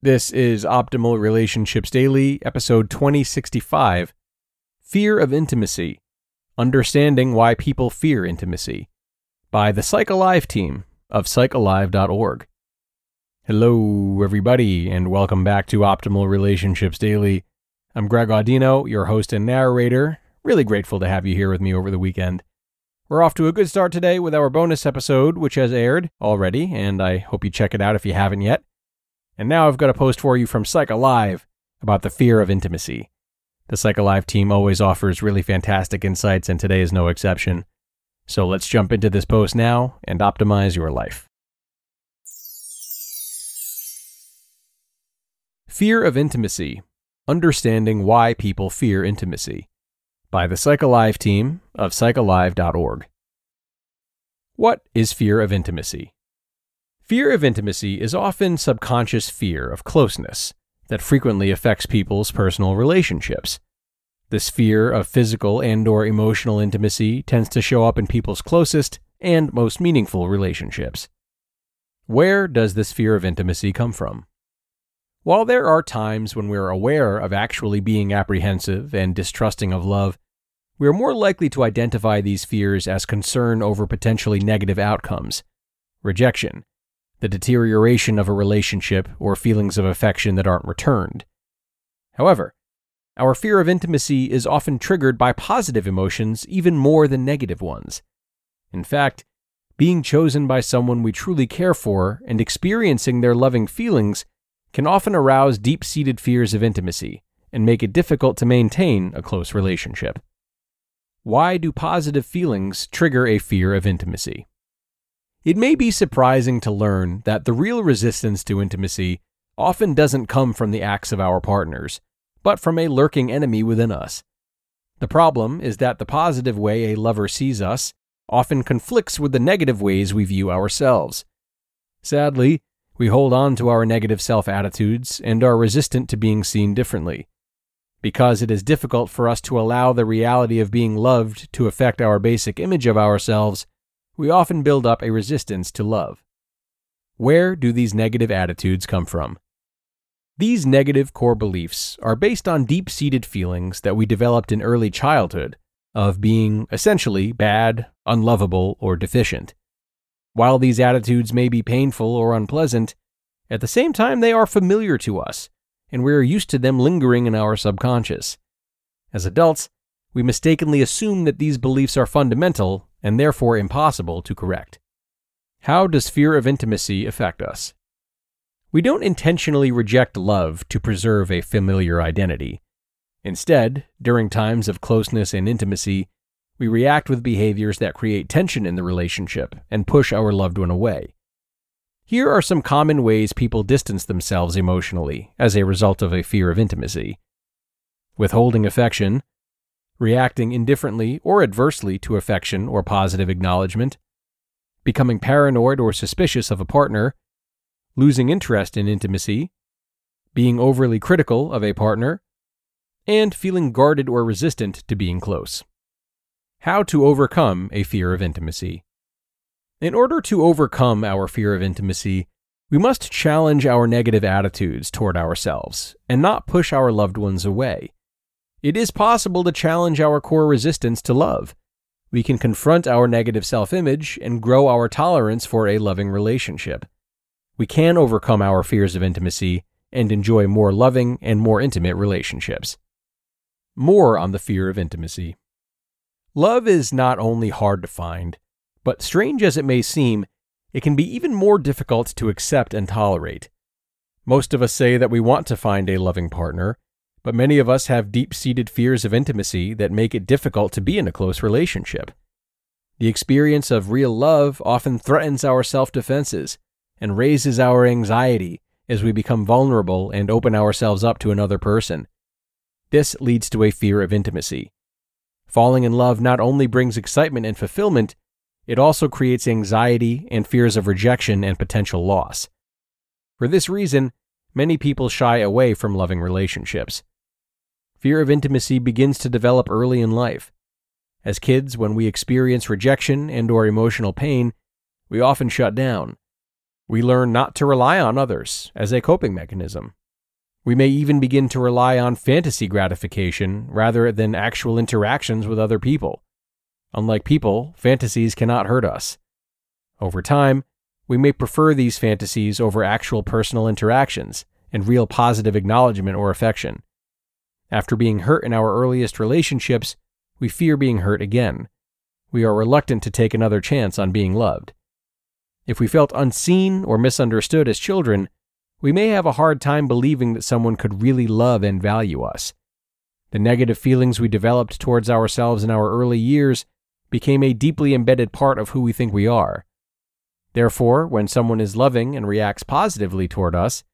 This is Optimal Relationships Daily, episode 2065 Fear of Intimacy Understanding Why People Fear Intimacy by the Psych Alive team of psychalive.org. Hello, everybody, and welcome back to Optimal Relationships Daily. I'm Greg Audino, your host and narrator. Really grateful to have you here with me over the weekend. We're off to a good start today with our bonus episode, which has aired already, and I hope you check it out if you haven't yet. And now I've got a post for you from Psych Alive about the fear of intimacy. The Psych Alive team always offers really fantastic insights, and today is no exception. So let's jump into this post now and optimize your life. Fear of Intimacy Understanding Why People Fear Intimacy by the Psych Alive team of psychalive.org. What is fear of intimacy? Fear of intimacy is often subconscious fear of closeness that frequently affects people's personal relationships. This fear of physical and or emotional intimacy tends to show up in people's closest and most meaningful relationships. Where does this fear of intimacy come from? While there are times when we're aware of actually being apprehensive and distrusting of love, we are more likely to identify these fears as concern over potentially negative outcomes, rejection, the deterioration of a relationship, or feelings of affection that aren't returned. However, our fear of intimacy is often triggered by positive emotions even more than negative ones. In fact, being chosen by someone we truly care for and experiencing their loving feelings can often arouse deep seated fears of intimacy and make it difficult to maintain a close relationship. Why do positive feelings trigger a fear of intimacy? It may be surprising to learn that the real resistance to intimacy often doesn't come from the acts of our partners, but from a lurking enemy within us. The problem is that the positive way a lover sees us often conflicts with the negative ways we view ourselves. Sadly, we hold on to our negative self attitudes and are resistant to being seen differently. Because it is difficult for us to allow the reality of being loved to affect our basic image of ourselves, we often build up a resistance to love. Where do these negative attitudes come from? These negative core beliefs are based on deep seated feelings that we developed in early childhood of being essentially bad, unlovable, or deficient. While these attitudes may be painful or unpleasant, at the same time they are familiar to us, and we are used to them lingering in our subconscious. As adults, we mistakenly assume that these beliefs are fundamental and therefore impossible to correct. How does fear of intimacy affect us? We don't intentionally reject love to preserve a familiar identity. Instead, during times of closeness and intimacy, we react with behaviors that create tension in the relationship and push our loved one away. Here are some common ways people distance themselves emotionally as a result of a fear of intimacy withholding affection, reacting indifferently or adversely to affection or positive acknowledgement, becoming paranoid or suspicious of a partner, losing interest in intimacy, being overly critical of a partner, and feeling guarded or resistant to being close. How to overcome a fear of intimacy. In order to overcome our fear of intimacy, we must challenge our negative attitudes toward ourselves and not push our loved ones away. It is possible to challenge our core resistance to love. We can confront our negative self image and grow our tolerance for a loving relationship. We can overcome our fears of intimacy and enjoy more loving and more intimate relationships. More on the fear of intimacy. Love is not only hard to find, but strange as it may seem, it can be even more difficult to accept and tolerate. Most of us say that we want to find a loving partner, but many of us have deep seated fears of intimacy that make it difficult to be in a close relationship. The experience of real love often threatens our self defenses and raises our anxiety as we become vulnerable and open ourselves up to another person. This leads to a fear of intimacy. Falling in love not only brings excitement and fulfillment, it also creates anxiety and fears of rejection and potential loss. For this reason, many people shy away from loving relationships. Fear of intimacy begins to develop early in life. As kids, when we experience rejection and or emotional pain, we often shut down. We learn not to rely on others as a coping mechanism. We may even begin to rely on fantasy gratification rather than actual interactions with other people. Unlike people, fantasies cannot hurt us. Over time, we may prefer these fantasies over actual personal interactions and real positive acknowledgement or affection. After being hurt in our earliest relationships, we fear being hurt again. We are reluctant to take another chance on being loved. If we felt unseen or misunderstood as children, we may have a hard time believing that someone could really love and value us. The negative feelings we developed towards ourselves in our early years became a deeply embedded part of who we think we are. Therefore, when someone is loving and reacts positively toward us,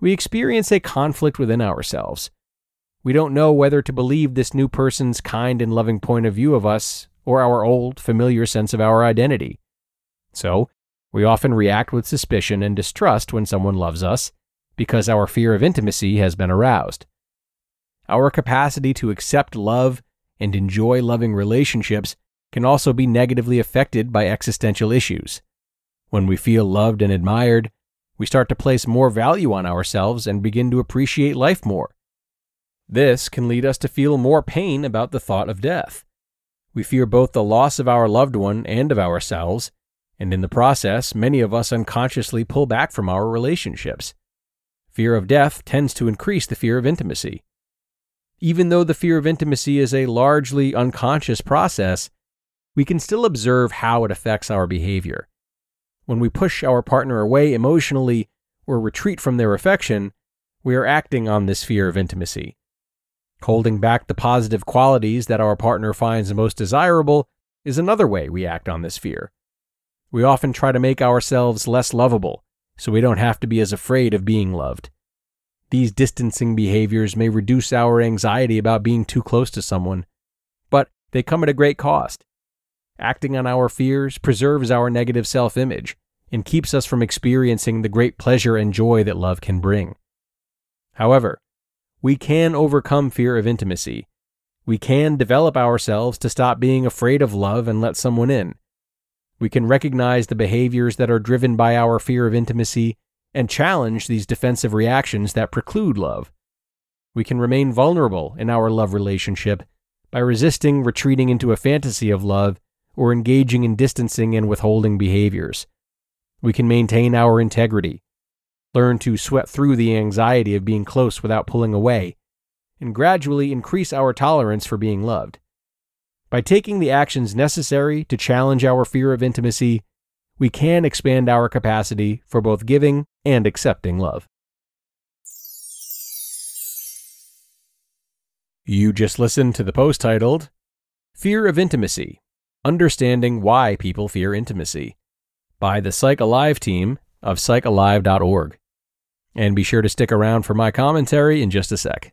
we experience a conflict within ourselves. We don't know whether to believe this new person's kind and loving point of view of us or our old, familiar sense of our identity. So, we often react with suspicion and distrust when someone loves us because our fear of intimacy has been aroused. Our capacity to accept love and enjoy loving relationships can also be negatively affected by existential issues. When we feel loved and admired, we start to place more value on ourselves and begin to appreciate life more. This can lead us to feel more pain about the thought of death. We fear both the loss of our loved one and of ourselves, and in the process, many of us unconsciously pull back from our relationships. Fear of death tends to increase the fear of intimacy. Even though the fear of intimacy is a largely unconscious process, we can still observe how it affects our behavior. When we push our partner away emotionally or retreat from their affection, we are acting on this fear of intimacy. Holding back the positive qualities that our partner finds most desirable is another way we act on this fear. We often try to make ourselves less lovable so we don't have to be as afraid of being loved. These distancing behaviors may reduce our anxiety about being too close to someone, but they come at a great cost. Acting on our fears preserves our negative self image and keeps us from experiencing the great pleasure and joy that love can bring. However, we can overcome fear of intimacy. We can develop ourselves to stop being afraid of love and let someone in. We can recognize the behaviors that are driven by our fear of intimacy and challenge these defensive reactions that preclude love. We can remain vulnerable in our love relationship by resisting retreating into a fantasy of love or engaging in distancing and withholding behaviors. We can maintain our integrity, learn to sweat through the anxiety of being close without pulling away, and gradually increase our tolerance for being loved. By taking the actions necessary to challenge our fear of intimacy, we can expand our capacity for both giving and accepting love. You just listened to the post titled Fear of Intimacy Understanding Why People Fear Intimacy by the Psych Alive team of psychalive.org. And be sure to stick around for my commentary in just a sec.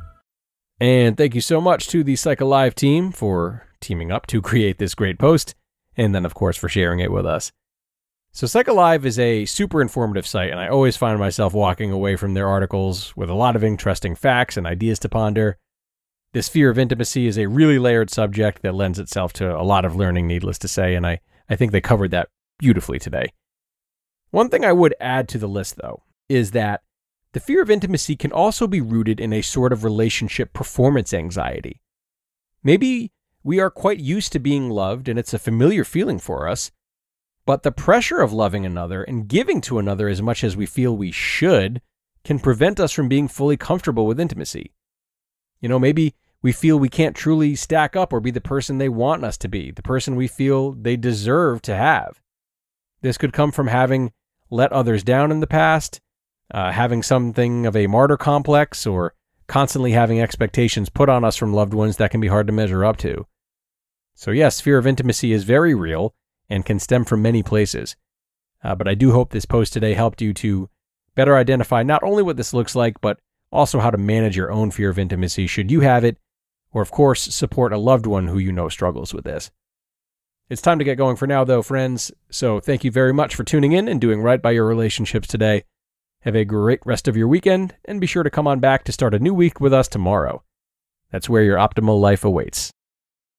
And thank you so much to the Psych Alive team for teaming up to create this great post, and then, of course, for sharing it with us. So, PsychAlive is a super informative site, and I always find myself walking away from their articles with a lot of interesting facts and ideas to ponder. This fear of intimacy is a really layered subject that lends itself to a lot of learning, needless to say, and I, I think they covered that beautifully today. One thing I would add to the list, though, is that the fear of intimacy can also be rooted in a sort of relationship performance anxiety. Maybe we are quite used to being loved and it's a familiar feeling for us, but the pressure of loving another and giving to another as much as we feel we should can prevent us from being fully comfortable with intimacy. You know, maybe we feel we can't truly stack up or be the person they want us to be, the person we feel they deserve to have. This could come from having let others down in the past, uh, having something of a martyr complex, or constantly having expectations put on us from loved ones that can be hard to measure up to. So, yes, fear of intimacy is very real and can stem from many places. Uh, but I do hope this post today helped you to better identify not only what this looks like, but also how to manage your own fear of intimacy should you have it, or of course, support a loved one who you know struggles with this. It's time to get going for now, though, friends. So thank you very much for tuning in and doing right by your relationships today. Have a great rest of your weekend, and be sure to come on back to start a new week with us tomorrow. That's where your optimal life awaits.